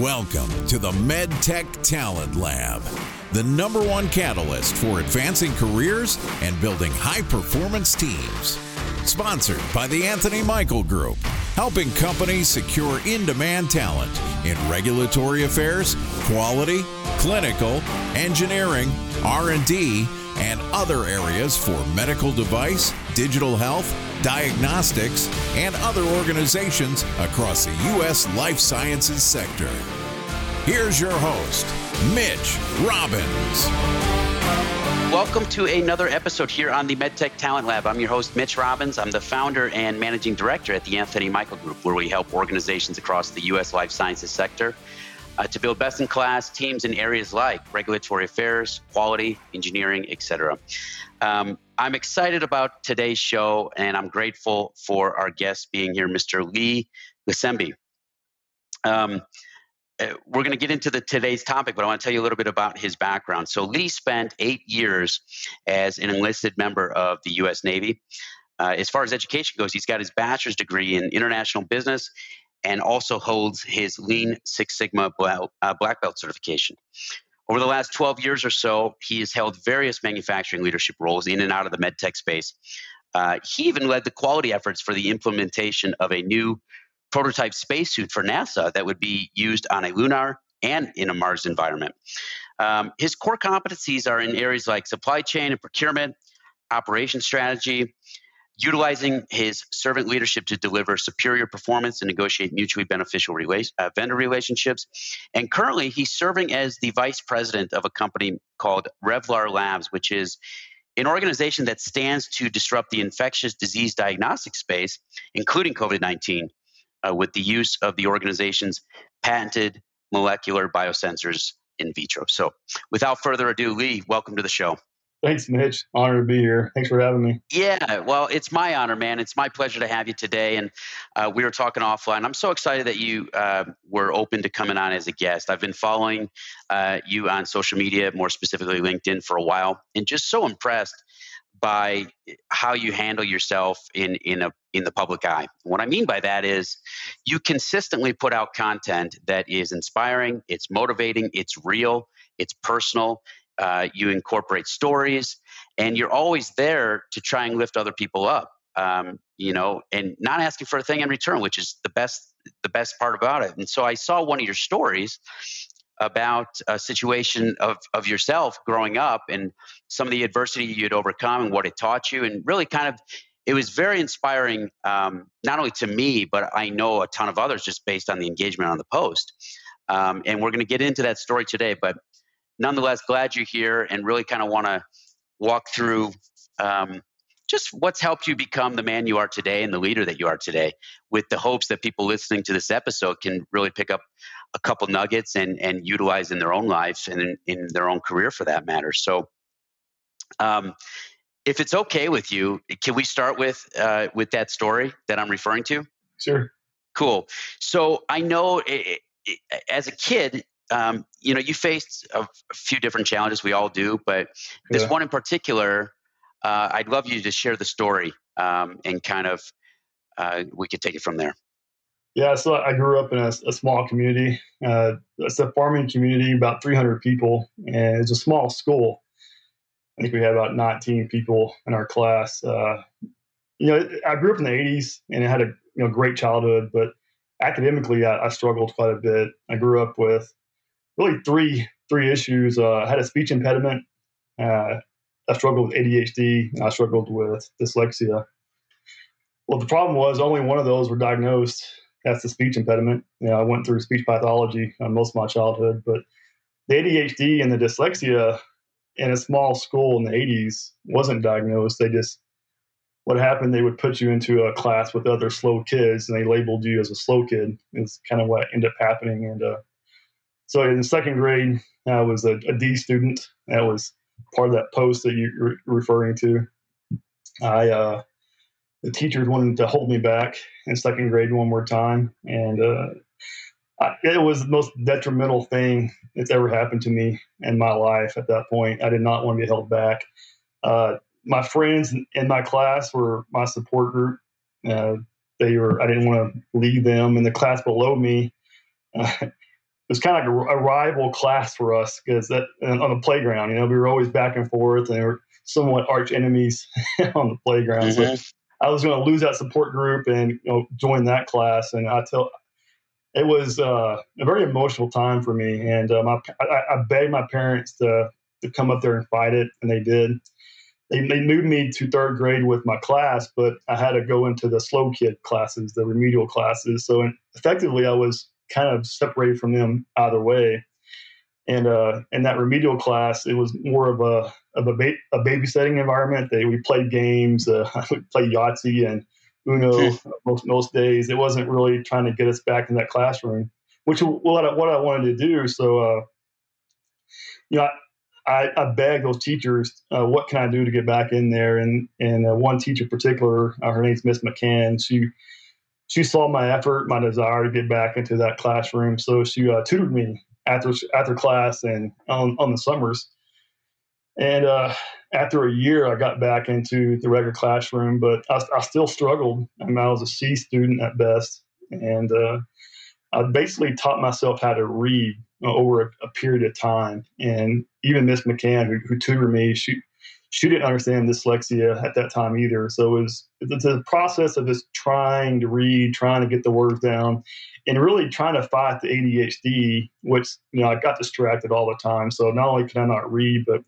Welcome to the MedTech Talent Lab, the number one catalyst for advancing careers and building high performance teams. Sponsored by the Anthony Michael Group, helping companies secure in-demand talent in regulatory affairs, quality, clinical, engineering, R&D, and other areas for medical device, digital health, diagnostics, and other organizations across the U.S. life sciences sector. Here's your host, Mitch Robbins. Welcome to another episode here on the MedTech Talent Lab. I'm your host, Mitch Robbins. I'm the founder and managing director at the Anthony Michael Group, where we help organizations across the U.S. life sciences sector uh, to build best in class teams in areas like regulatory affairs, quality, engineering, etc. Um, I'm excited about today's show, and I'm grateful for our guest being here, Mr. Lee Lisemby. Um, uh, we're going to get into the today's topic, but I want to tell you a little bit about his background. So Lee spent eight years as an enlisted member of the U.S. Navy. Uh, as far as education goes, he's got his bachelor's degree in international business and also holds his Lean Six Sigma uh, Black Belt certification. Over the last 12 years or so, he has held various manufacturing leadership roles in and out of the medtech space. Uh, he even led the quality efforts for the implementation of a new prototype spacesuit for NASA that would be used on a lunar and in a Mars environment. Um, his core competencies are in areas like supply chain and procurement, operation strategy, utilizing his servant leadership to deliver superior performance and negotiate mutually beneficial rela- uh, vendor relationships. And currently, he's serving as the vice president of a company called Revlar Labs, which is an organization that stands to disrupt the infectious disease diagnostic space, including COVID 19, uh, with the use of the organization's patented molecular biosensors in vitro. So, without further ado, Lee, welcome to the show. Thanks, Mitch. Honor to be here. Thanks for having me. Yeah, well, it's my honor, man. It's my pleasure to have you today. And uh, we were talking offline. I'm so excited that you uh, were open to coming on as a guest. I've been following uh, you on social media, more specifically LinkedIn, for a while, and just so impressed by how you handle yourself in in a in the public eye. What I mean by that is you consistently put out content that is inspiring, it's motivating, it's real, it's personal, uh, you incorporate stories, and you're always there to try and lift other people up. Um, you know, and not asking for a thing in return, which is the best the best part about it. And so I saw one of your stories about a situation of, of yourself growing up and some of the adversity you'd overcome and what it taught you and really kind of it was very inspiring um, not only to me but i know a ton of others just based on the engagement on the post um, and we're going to get into that story today but nonetheless, glad you're here and really kind of want to walk through um, just what's helped you become the man you are today and the leader that you are today, with the hopes that people listening to this episode can really pick up a couple nuggets and and utilize in their own lives and in, in their own career for that matter. So, um, if it's okay with you, can we start with uh, with that story that I'm referring to? Sure. Cool. So I know it, it, as a kid, um, you know, you faced a, few different challenges. We all do, but this yeah. one in particular, uh, I'd love you to share the story um, and kind of uh, we could take it from there. Yeah, so I grew up in a, a small community. Uh, it's a farming community, about 300 people, and it's a small school. I think we had about 19 people in our class. Uh, you know, I grew up in the 80s and I had a you know great childhood, but academically I, I struggled quite a bit. I grew up with really three three issues. Uh, I had a speech impediment. Uh, I struggled with ADHD. And I struggled with dyslexia. Well, the problem was only one of those were diagnosed. That's the speech impediment. You know, I went through speech pathology uh, most of my childhood, but the ADHD and the dyslexia in a small school in the 80s wasn't diagnosed. They just what happened, they would put you into a class with other slow kids and they labeled you as a slow kid. Is kind of what ended up happening. And uh, so in second grade, I was a, a D student. That was part of that post that you're referring to. I uh, the teachers wanted to hold me back in second grade one more time, and uh, I, it was the most detrimental thing that's ever happened to me in my life. At that point, I did not want to be held back. Uh, my friends in my class were my support group. Uh, they were. I didn't want to leave them. In the class below me, was kind of like a, a rival class for us because that on the playground, you know, we were always back and forth and we were somewhat arch enemies on the playground. Mm-hmm. So I was going to lose that support group and you know join that class, and I tell it was uh, a very emotional time for me, and um, I, I, begged my parents to to come up there and fight it, and they did. They, they moved me to third grade with my class, but I had to go into the slow kid classes, the remedial classes. So effectively, I was kind of separated from them either way. And uh, in that remedial class, it was more of a of a, ba- a babysitting environment. They we played games, uh, we played Yahtzee and Uno most most days. It wasn't really trying to get us back in that classroom, which what I, what I wanted to do. So, uh, you know, I, I begged those teachers, uh, what can I do to get back in there? And and uh, one teacher in particular, uh, her name's Miss McCann. She she saw my effort, my desire to get back into that classroom. So she uh, tutored me after after class and on, on the summers. And uh, after a year, I got back into the regular classroom, but I, I still struggled. I, mean, I was a C student at best, and uh, I basically taught myself how to read over a, a period of time. And even Miss McCann, who, who tutored me, she she didn't understand dyslexia at that time either. So it was it's a process of just trying to read, trying to get the words down, and really trying to fight the ADHD, which you know I got distracted all the time. So not only could I not read, but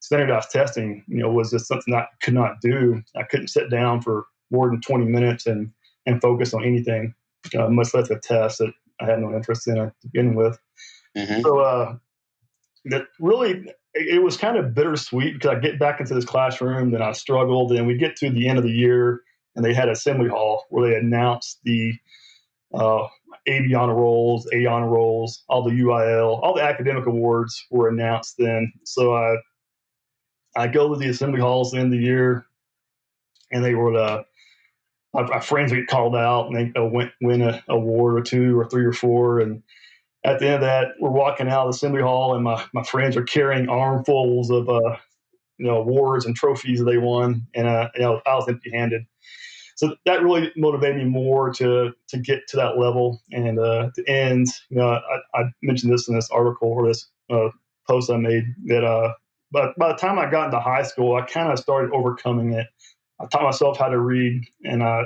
standardized testing, you know, was just something I could not do. I couldn't sit down for more than 20 minutes and and focus on anything, uh, much less a test that I had no interest in to begin with. Mm-hmm. So uh, that really it was kind of bittersweet because I get back into this classroom, then I struggled, and we get to the end of the year, and they had assembly hall where they announced the uh, AB honor rolls, A honor rolls, all the UIL, all the academic awards were announced then. So I I go to the assembly halls in the year, and they were uh, my, my friends would get called out, and they uh, win, win a award or two or three or four, and at the end of that, we're walking out of the assembly hall, and my, my friends are carrying armfuls of uh, you know awards and trophies that they won, and uh, you know I was empty handed. So that really motivated me more to to get to that level. And uh, to end, you know, I, I, mentioned this in this article or this uh, post I made that uh, but by the time I got into high school, I kind of started overcoming it. I taught myself how to read, and I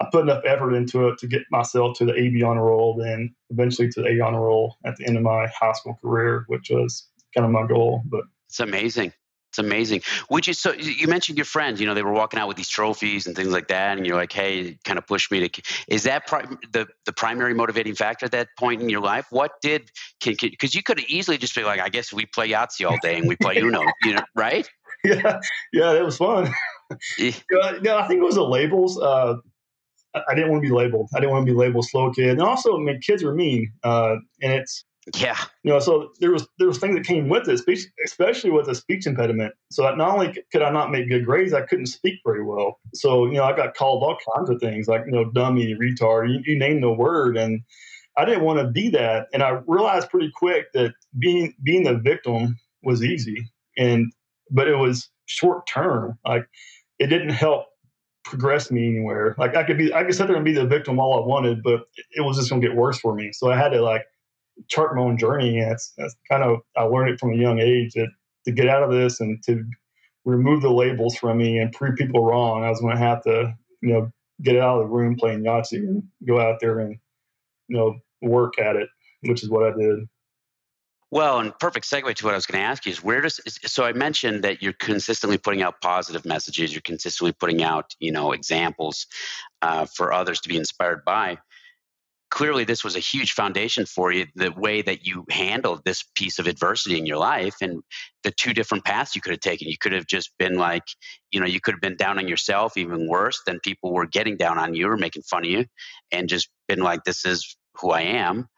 I put enough effort into it to get myself to the AB honor roll, then eventually to the A honor roll at the end of my high school career, which was kind of my goal. But it's amazing. It's amazing. Which is so you mentioned your friends, you know, they were walking out with these trophies and things like that, and you're like, hey, kind of push me to. Is that pri- the the primary motivating factor at that point in your life? What did because you could have easily just be like, I guess we play Yahtzee all day and we play Uno, you know, right? Yeah, yeah, it was fun. yeah, yeah, I think it was the labels. Uh, I didn't want to be labeled. I didn't want to be labeled slow kid. And also, I mean, kids are mean, uh, and it's yeah, you know. So there was there was things that came with it, speech, especially with a speech impediment. So not only could I not make good grades, I couldn't speak very well. So you know, I got called all kinds of things like you know, dummy, retard, you, you name the word, and I didn't want to be that. And I realized pretty quick that being being the victim was easy, and but it was short term. Like it didn't help progress me anywhere. Like I could be, I could sit there and be the victim all I wanted, but it was just going to get worse for me. So I had to like chart my own journey. And it's, it's kind of, I learned it from a young age that to get out of this and to remove the labels from me and prove people wrong, I was going to have to, you know, get out of the room playing Yahtzee and go out there and, you know, work at it, which is what I did. Well, and perfect segue to what I was going to ask you is where does so I mentioned that you're consistently putting out positive messages, you're consistently putting out you know examples uh, for others to be inspired by. Clearly, this was a huge foundation for you. The way that you handled this piece of adversity in your life, and the two different paths you could have taken. You could have just been like, you know, you could have been down on yourself, even worse than people were getting down on you or making fun of you, and just been like, "This is who I am."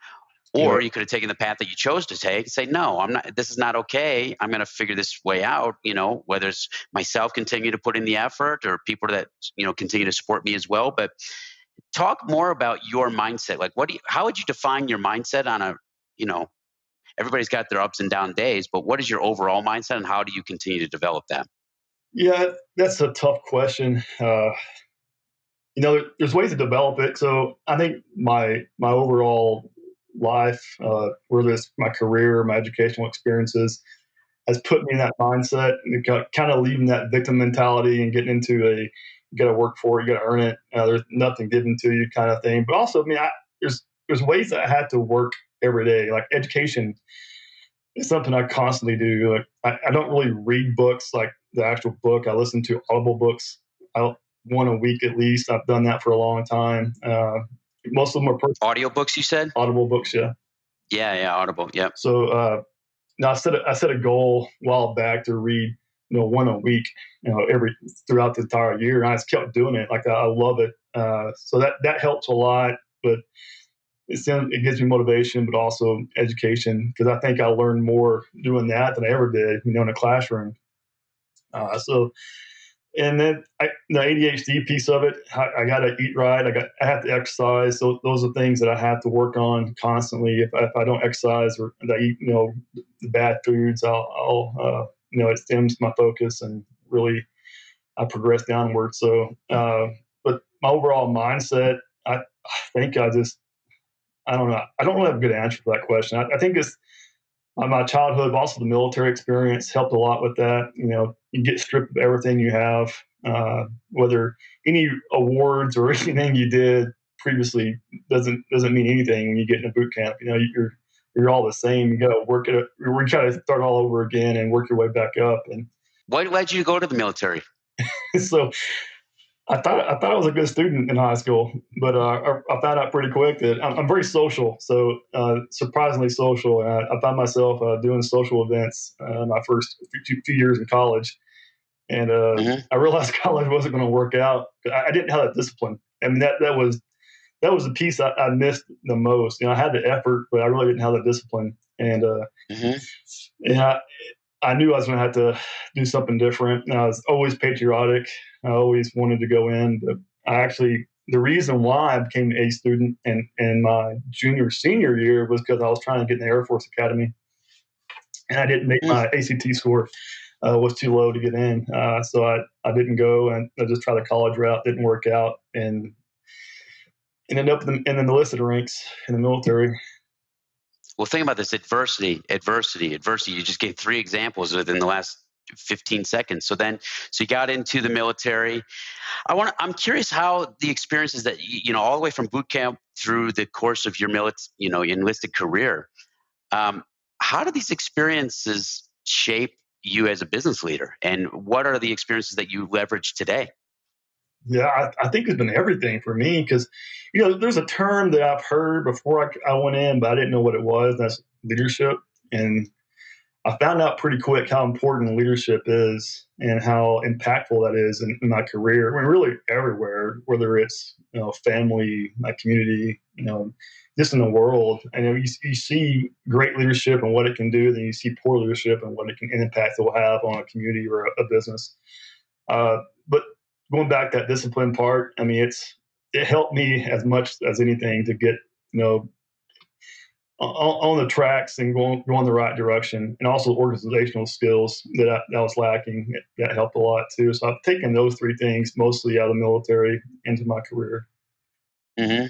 Or you could have taken the path that you chose to take and say, no, I'm not, this is not okay. I'm going to figure this way out, you know, whether it's myself continue to put in the effort or people that, you know, continue to support me as well. But talk more about your mindset. Like, what do you, how would you define your mindset on a, you know, everybody's got their ups and down days, but what is your overall mindset and how do you continue to develop that? Yeah, that's a tough question. Uh, you know, there's ways to develop it. So I think my my overall life, uh, whether it's my career, my educational experiences, has put me in that mindset kind of leaving that victim mentality and getting into a you got to work for it, you got to earn it. Uh, there's nothing given to you kind of thing. But also, I mean, I, there's there's ways that I had to work every day. Like education is something I constantly do. Like I, I don't really read books like the actual book. I listen to audible books. I, one a week at least. I've done that for a long time. Uh, most of them are personal. audio books. You said audible books, yeah. Yeah, yeah, audible. Yeah. So uh, now I set a, I set a goal a while back to read you know one a week you know every throughout the entire year and i just kept doing it like i, I love it uh, so that that helps a lot but it's, it gives me motivation but also education because i think i learned more doing that than i ever did you know in a classroom uh, so and then I, the ADHD piece of it, I, I got to eat right. I got, I have to exercise. So those are things that I have to work on constantly. If, if I don't exercise or I eat, you know, the bad foods, I'll, I'll uh, you know, it stems my focus and really I progress downward. So, uh, but my overall mindset, I, I, think I just, I don't know. I don't really have a good answer for that question. I, I think it's my childhood, also the military experience helped a lot with that. You know, you get stripped of everything you have, uh, whether any awards or anything you did previously doesn't doesn't mean anything when you get in a boot camp. You know, you're you're all the same. You got to work it. We try to start all over again and work your way back up. And what led you go to the military? so I thought I thought I was a good student in high school, but uh, I, I, found out pretty quick that I'm, I'm very social. So uh, surprisingly social. And I, I found myself uh, doing social events uh, my first few, few, years in college, and uh, mm-hmm. I realized college wasn't going to work out. I, I, didn't have that discipline. I mean that that was that was the piece I, I, missed the most. You know, I had the effort, but I really didn't have the discipline. And uh, mm-hmm. yeah, I knew I was going to have to do something different. And I was always patriotic. I always wanted to go in, but I actually the reason why I became A student in, in my junior senior year was because I was trying to get in the Air Force Academy, and I didn't make my ACT score. Uh, was too low to get in, uh, so I, I didn't go and I just tried the college route. Didn't work out, and and ended up in in the enlisted ranks in the military. Well, think about this adversity, adversity, adversity. You just gave three examples within the last 15 seconds. So then, so you got into the military. I want. I'm curious how the experiences that you know, all the way from boot camp through the course of your military, you know, enlisted career. Um, how do these experiences shape you as a business leader, and what are the experiences that you leverage today? Yeah, I, I, think it's been everything for me because, you know, there's a term that I've heard before I, I, went in, but I didn't know what it was. That's leadership. And I found out pretty quick how important leadership is and how impactful that is in, in my career. I mean, really everywhere, whether it's, you know, family, my community, you know, just in the world. And you, you see great leadership and what it can do, then you see poor leadership and what it can impact it will have on a community or a, a business. Uh, but going back that discipline part, I mean, it's it helped me as much as anything to get you know on, on the tracks and going going the right direction, and also organizational skills that I, that was lacking that helped a lot too. So I've taken those three things mostly out of the military into my career. Mm-hmm.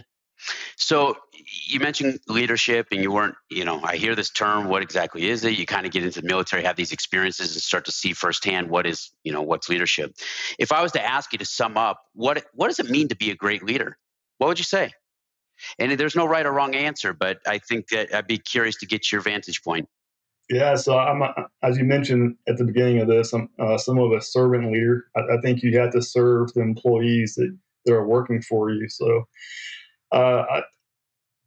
So you mentioned leadership and you weren't, you know, I hear this term, what exactly is it? You kind of get into the military, have these experiences and start to see firsthand what is, you know, what's leadership. If I was to ask you to sum up, what what does it mean to be a great leader? What would you say? And there's no right or wrong answer, but I think that I'd be curious to get your vantage point. Yeah, so I'm, as you mentioned at the beginning of this, I'm uh, some of a servant leader. I, I, think you have to serve the employees that, that are working for you. So uh, I,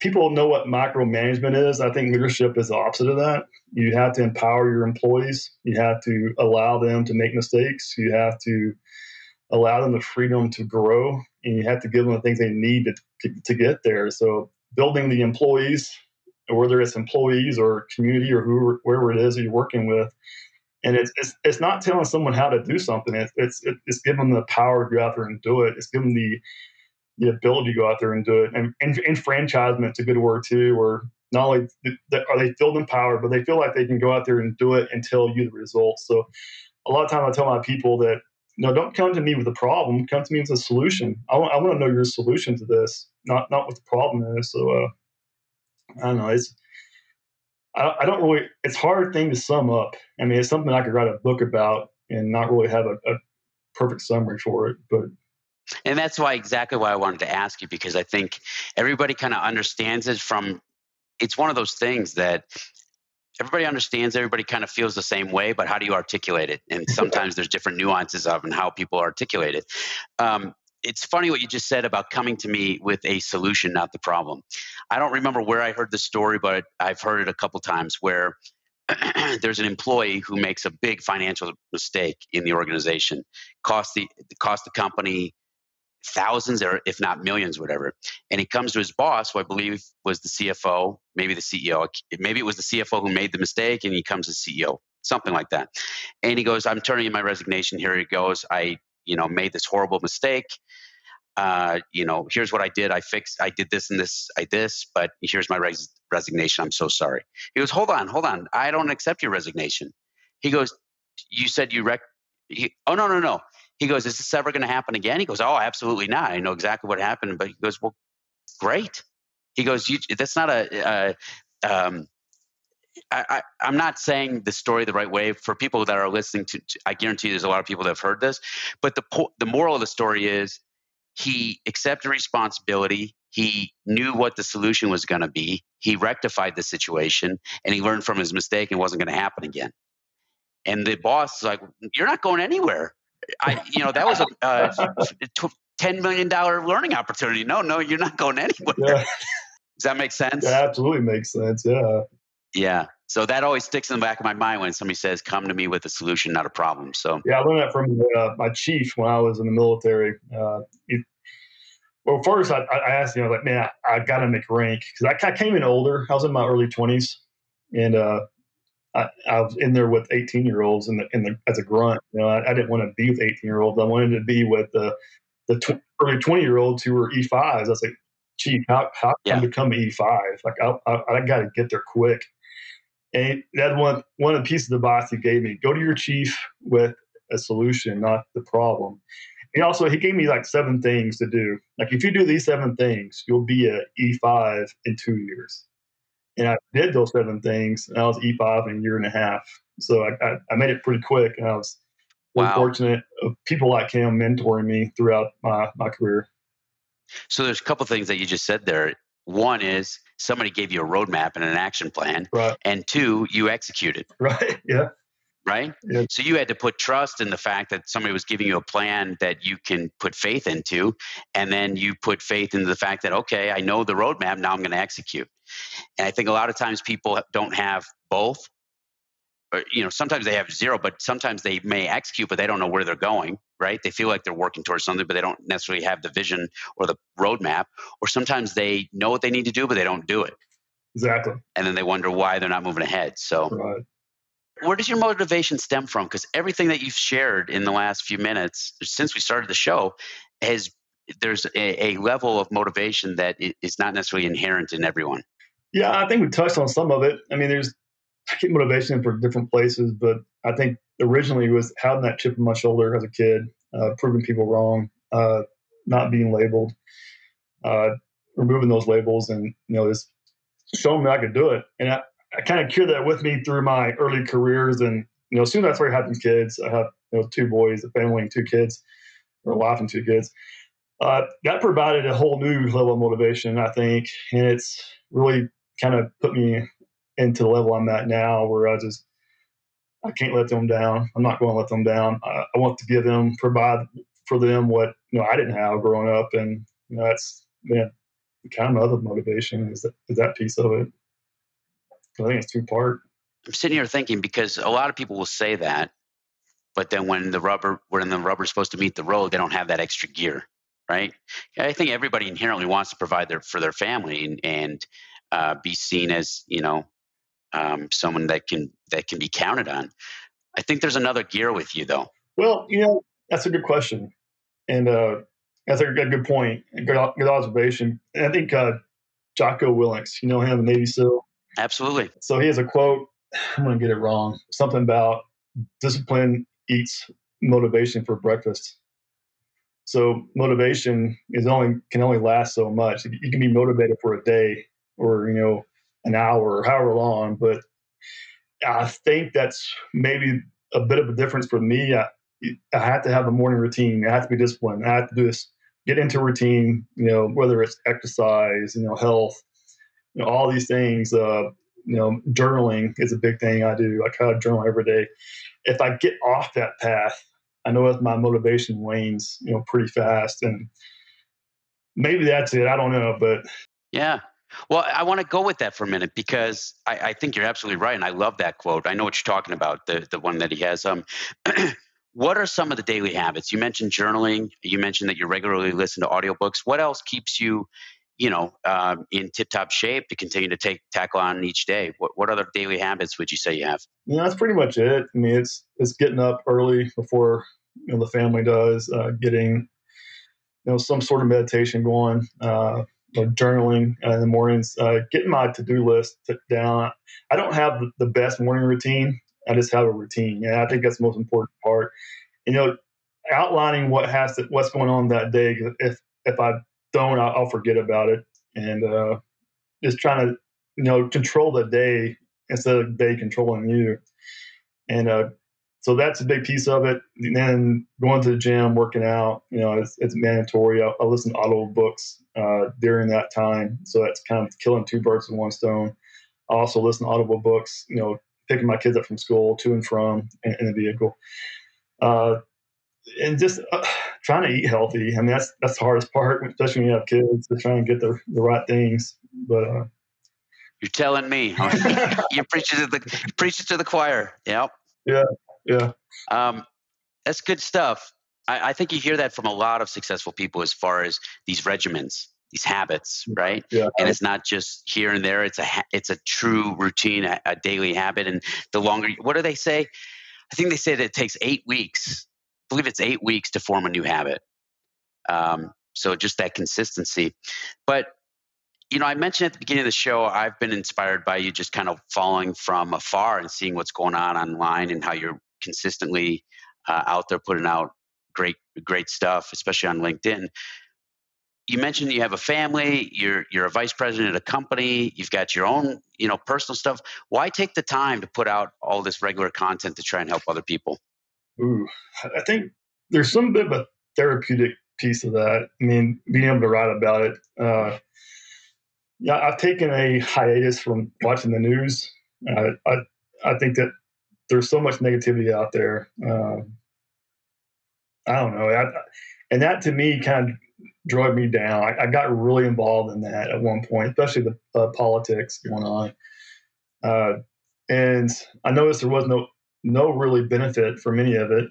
people know what micromanagement is. I think leadership is the opposite of that. You have to empower your employees. You have to allow them to make mistakes. You have to allow them the freedom to grow, and you have to give them the things they need to, to, get there. So building the employees, whether it's employees or community or whoever, it is that you're working with, and it's, it's, it's not telling someone how to do something. It's, it's, it's giving them the power to go out there and do it. It's giving them the the ability to go out there and do it. And, and enfranchisement's a good word too, where not only are they filled empowered, but they feel like they can go out there and do it and tell you the results. So a lot of times I tell my people that, no, don't come to me with a problem. Come to me with a solution. I want, I want to know your solution to this, not not what the problem is. So, uh, I don't know. It's I, I don't really. It's hard thing to sum up. I mean, it's something I could write a book about and not really have a, a perfect summary for it. But and that's why exactly why I wanted to ask you because I think everybody kind of understands it from. It's one of those things that everybody understands everybody kind of feels the same way but how do you articulate it? And sometimes there's different nuances of and how people articulate it. Um, it's funny what you just said about coming to me with a solution not the problem. I don't remember where i heard the story but i've heard it a couple times where there's an employee who makes a big financial mistake in the organization. Cost the cost the company thousands or if not millions, whatever. And he comes to his boss, who I believe was the CFO, maybe the CEO. Maybe it was the CFO who made the mistake, and he comes as CEO, something like that. And he goes, "I'm turning in my resignation. Here he goes. I, you know, made this horrible mistake. Uh, you know, here's what I did. I fixed. I did this and this. I this, but here's my res- resignation. I'm so sorry." He goes, "Hold on, hold on. I don't accept your resignation." He goes, "You said you rec." He, oh no, no, no. He goes, Is this ever going to happen again? He goes, Oh, absolutely not. I know exactly what happened. But he goes, Well, great. He goes, That's not a. um, I, am not saying the story the right way for people that are listening to, I guarantee there's a lot of people that have heard this. But the the moral of the story is he accepted responsibility. He knew what the solution was going to be. He rectified the situation, and he learned from his mistake and wasn't going to happen again. And the boss is like, "You're not going anywhere. I, you know, that was a uh, ten million dollar learning opportunity. No, no, you're not going anywhere. Yeah. Does that make sense? That absolutely makes sense. Yeah. Yeah. So that always sticks in the back of my mind when somebody says, "Come to me with a solution, not a problem." So yeah, I learned that from uh, my chief when I was in the military. Uh, it, well, first I, I, asked him, I was like, "Man, I, I got to make rank because I, I, came in older. I was in my early twenties, and uh, I, I, was in there with 18 year olds in the, in the, as a grunt. You know, I, I didn't want to be with 18 year olds. I wanted to be with the, the tw- early 20 year olds who were E5s. I was like, gee, how, how can I become E5? Like, I, I, I got to get there quick. And that's one, one of the pieces of advice he gave me go to your chief with a solution, not the problem. And also, he gave me like seven things to do. Like, if you do these seven things, you'll be a E5 in two years. And I did those seven things, and I was E5 in a year and a half. So I, I, I made it pretty quick, and I was wow. fortunate of people like him mentoring me throughout my, my career. So there's a couple things that you just said there. One is somebody gave you a roadmap and an action plan, right. and two, you executed. Right. Yeah. Right. So you had to put trust in the fact that somebody was giving you a plan that you can put faith into, and then you put faith into the fact that okay, I know the roadmap. Now I'm going to execute. And I think a lot of times people don't have both. Or, you know, sometimes they have zero, but sometimes they may execute, but they don't know where they're going, right? They feel like they're working towards something, but they don't necessarily have the vision or the roadmap. Or sometimes they know what they need to do, but they don't do it. Exactly. And then they wonder why they're not moving ahead. So, right. Where does your motivation stem from? Because everything that you've shared in the last few minutes since we started the show has there's a, a level of motivation that is not necessarily inherent in everyone. Yeah, I think we touched on some of it. I mean, there's I get motivation for different places, but I think originally it was having that chip on my shoulder as a kid, uh, proving people wrong, uh, not being labeled, uh, removing those labels, and you know, just showing me I could do it. And I, I kind of carried that with me through my early careers. And you know, soon as I started having kids, I have you know two boys, a family, and two kids, or a wife and two kids. Uh, that provided a whole new level of motivation, I think, and it's really kind of put me into the level I'm at now where I just I can't let them down. I'm not going to let them down. I, I, want to give them provide for them what you know I didn't have growing up, and you know, that's man, kind of other motivation is that is that piece of it. I think it's two part. I'm sitting here thinking because a lot of people will say that, but then when the rubber when the rubber's supposed to meet the road, they don't have that extra gear, right? I think everybody inherently wants to provide their for their family and, and uh, be seen as you know um, someone that can that can be counted on. I think there's another gear with you though. Well, you know that's a good question, and uh, that's a good, good point, good, good observation. And I think uh, Jocko Willink, you know him, the Navy SEAL. Absolutely. So he has a quote. I'm going to get it wrong. Something about discipline eats motivation for breakfast. So motivation is only can only last so much. You can be motivated for a day, or you know an hour or however long. But I think that's maybe a bit of a difference for me. I, I have to have a morning routine. I have to be disciplined. I have to do this, get into routine. You know, whether it's exercise, you know, health, you know, all these things. Uh, you know, journaling is a big thing I do. I try to journal every day. If I get off that path, I know that my motivation wanes, you know, pretty fast. And maybe that's it. I don't know, but yeah. Well, I want to go with that for a minute because I, I, think you're absolutely right, and I love that quote. I know what you're talking about, the the one that he has. Um, what are some of the daily habits? You mentioned journaling. You mentioned that you regularly listen to audiobooks. What else keeps you you know, um, in tip-top shape to continue to take tackle on each day? What what other daily habits would you say you have? Yeah, that's pretty much it. I mean, it's it's getting up early before you know the family does, uh, getting you know some sort of meditation going, uh, journaling in the mornings, uh, getting my to-do list down. I don't have the best morning routine. I just have a routine, and I think that's the most important part. You know, outlining what has to, what's going on that day. If if I don't, I'll, I'll forget about it. And uh, just trying to, you know, control the day instead of day controlling you. And uh, so that's a big piece of it. And then going to the gym, working out, you know, it's, it's mandatory. I, I listen to audio books uh, during that time. So that's kind of killing two birds with one stone. I also listen to audible books, you know, picking my kids up from school to and from in, in the vehicle. Uh, and just uh, trying to eat healthy. I mean, that's that's the hardest part, especially when you have kids to try and get the, the right things. But uh, you're telling me you preach to the preach to the choir. Yep. Yeah. Yeah. Um, that's good stuff. I, I, think you hear that from a lot of successful people as far as these regimens, these habits, right? Yeah. And it's not just here and there. It's a it's a true routine, a, a daily habit. And the longer, what do they say? I think they say that it takes eight weeks believe it's eight weeks to form a new habit. Um, so just that consistency. But you know, I mentioned at the beginning of the show, I've been inspired by you just kind of following from afar and seeing what's going on online and how you're consistently uh, out there putting out great, great stuff, especially on LinkedIn. You mentioned you have a family, you're you're a vice president at a company, you've got your own, you know, personal stuff. Why take the time to put out all this regular content to try and help other people? Ooh, I think there's some bit of a therapeutic piece of that. I mean, being able to write about it. Uh, yeah, I've taken a hiatus from watching the news. Uh, I I think that there's so much negativity out there. Uh, I don't know, I, and that to me kind of drove me down. I, I, got really involved in that at one point, especially the uh, politics going on. Uh, and I noticed there was no no really benefit from any of it.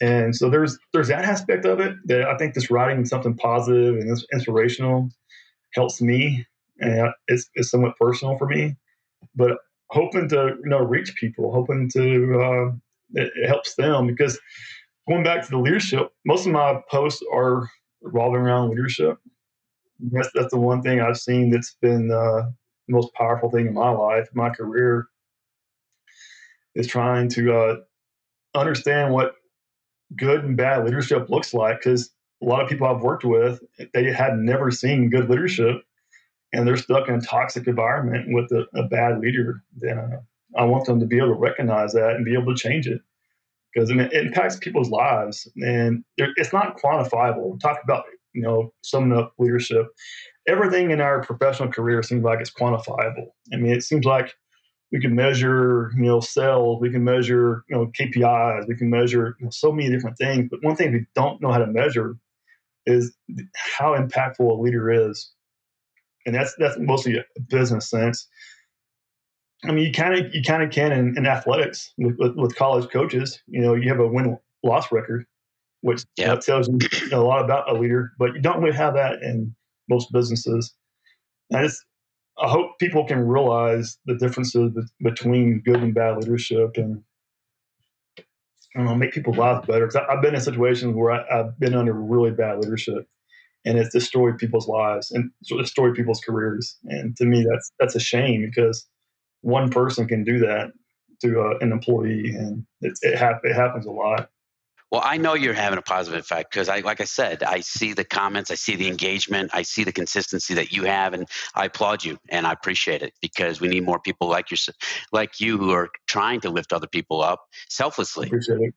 And so there's there's that aspect of it that I think this writing something positive and inspirational helps me, and it's, it's somewhat personal for me. But hoping to you know reach people, hoping to uh, it, it helps them because going back to the leadership, most of my posts are revolving around leadership. That's, that's the one thing I've seen that's been uh, the most powerful thing in my life, my career, is trying to uh, understand what good and bad leadership looks like because a lot of people I've worked with, they had never seen good leadership and they're stuck in a toxic environment with a, a bad leader. Then uh, I want them to be able to recognize that and be able to change it because it impacts people's lives and it's not quantifiable. We talk about, you know, summing up leadership. Everything in our professional career seems like it's quantifiable. I mean, it seems like we can measure, you know, sales, we can measure, you know, KPIs, we can measure you know, so many different things. But one thing we don't know how to measure is how impactful a leader is, and that's that's mostly a business sense. I mean, you kind of you kind of can in, in athletics with, with, with, college coaches. You know, you have a win loss record, which yep. tells you a lot about a leader, but you don't really have that in most businesses. And it's I hope people can realize the differences between good and bad leadership and I don't know, make people's lives better. Because I've been in situations where I, have been under really bad leadership, and it's destroyed people's lives and destroyed people's careers. And to me, that's that's a shame because one person can do that to uh, an employee, and it it, it happens a lot. Well, I know you're having a positive effect because I, like I said, I see the comments, I see the engagement, I see the consistency that you have, and I applaud you and I appreciate it because we need more people like you, like you, who are trying to lift other people up selflessly.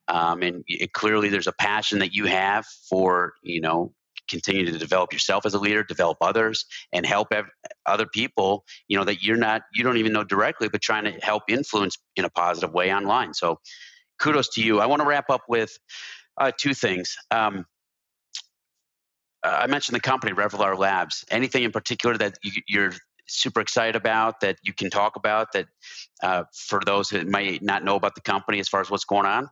Um, and it, clearly, there's a passion that you have for you know continue to develop yourself as a leader, develop others, and help ev- other people. You know that you're not, you don't even know directly, but trying to help influence in a positive way online. So kudos to you. I want to wrap up with uh, two things. Um, I mentioned the company Revelar Labs. Anything in particular that you, are super excited about that you can talk about that uh, for those who might not know about the company as far as what's going on?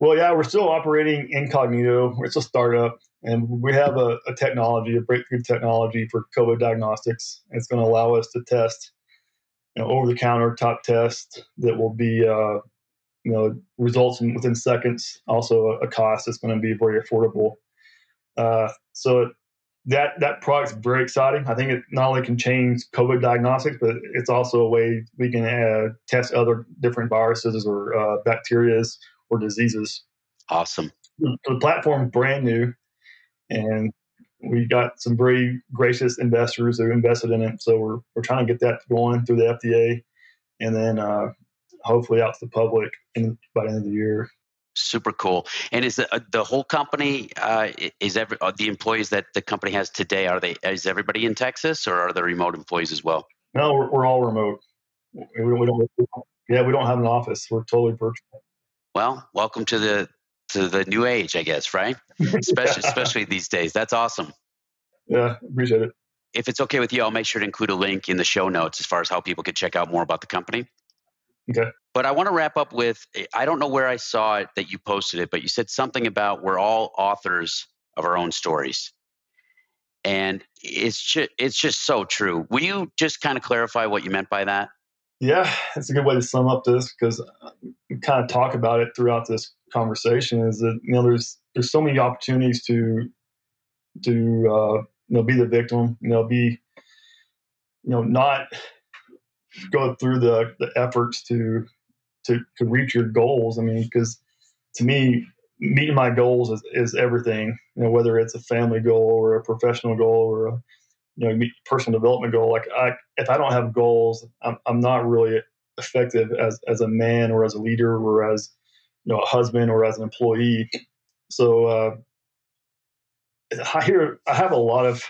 Well, yeah, we're still operating incognito. It's a startup, and we have a, a technology, a breakthrough technology for COVID diagnostics. It's going to allow us to test, you know, over-the-counter top test that will be uh, you know results in, within seconds. Also, a, cost that's going to be very affordable. Uh, so that that product's very exciting. I think it not only can change COVID diagnostics, but it's also a way we can uh, test other different viruses or uh, bacterias or diseases. Awesome. The platform brand new, and we got some very gracious investors who invested in it. So we're we're trying to get that going through the FDA, and then uh, hopefully out to the public in, by the end of the year. Super cool. And is the uh, the whole company uh, is every uh, the employees that the company has today? Are they is everybody in Texas or are there remote employees as well? No, we're, we're all remote. We, we don't. Yeah, we don't have an office. We're totally virtual. Well, welcome to the to the new age, I guess, right? Especially yeah. especially these days. That's awesome. Yeah, appreciate it. If it's okay with you, I'll make sure to include a link in the show notes as far as how people can check out more about the company. Okay. But I want to wrap up with I don't know where I saw it that you posted it, but you said something about we're all authors of our own stories. And it's just, it's just so true. Will you just kind of clarify what you meant by that? Yeah, it's a good way to sum up this because we kind of talk about it throughout this conversation. Is that you know there's there's so many opportunities to to uh, you know be the victim, you know be you know not go through the, the efforts to, to to reach your goals. I mean, because to me, meeting my goals is, is everything. You know, whether it's a family goal or a professional goal or a you know personal development goal. Like I, if I don't have goals, I'm, I'm not really effective as as a man or as a leader or as you know a husband or as an employee. So uh, I hear I have a lot of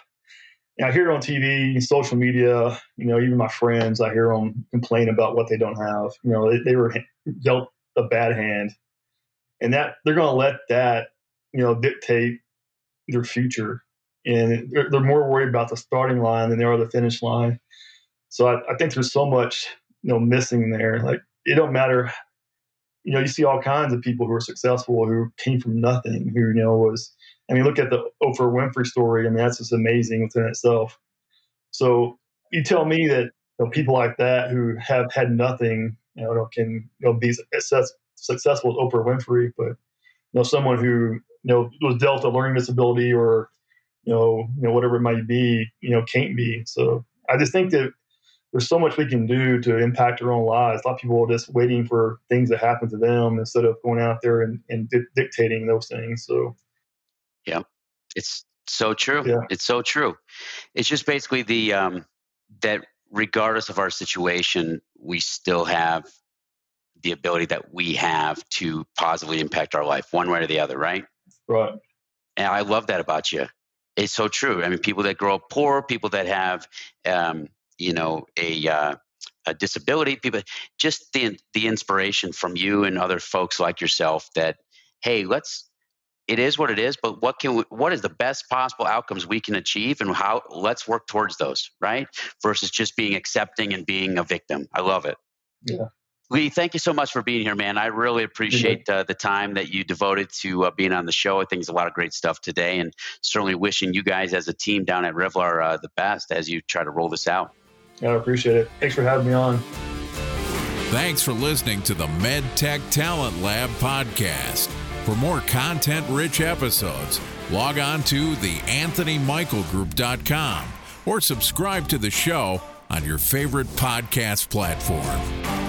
I hear on TV, social media, you know, even my friends, I hear them complain about what they don't have. You know, they, they were dealt a bad hand, and that they're going to let that, you know, dictate their future. And they're, they're, more worried about the starting line than they are the finish line. So I, I think there's so much, you know, missing there. Like it don't matter. You know, you see all kinds of people who are successful who came from nothing, who you know was I mean, look at the Oprah Winfrey story. I mean, that's just amazing within itself. So you tell me that you know, people like that who have had nothing, you know, can you know, be success, successful as Oprah Winfrey, but you know, someone who you know was dealt a learning disability or you know, you know, whatever it might be, you know, can't be. So I just think that there's so much we can do to impact our own lives. A lot of people are just waiting for things to happen to them instead of going out there and, and di- dictating those things. So yeah, it's so true. Yeah. It's so true. It's just basically the um, that regardless of our situation, we still have the ability that we have to positively impact our life one way or the other, right? Right. And I love that about you. It's so true. I mean, people that grow up poor, people that have, um, you know, a uh, a disability, people just the the inspiration from you and other folks like yourself that hey, let's it is what it is but what can we, what is the best possible outcomes we can achieve and how let's work towards those right? Versus just being accepting and being a victim. I love it. Yeah. Lee thank you so much for being here man. I really appreciate uh, the time that you devoted to uh, being on the show. I think it's a lot of great stuff today and certainly wishing you guys as a team down at revlar uh, the best as you try to roll this out i appreciate it. Thanks for having me on. Thanks for listening to the medtech talent lab podcast. For more content rich episodes, log on to theanthonymichaelgroup.com or subscribe to the show on your favorite podcast platform.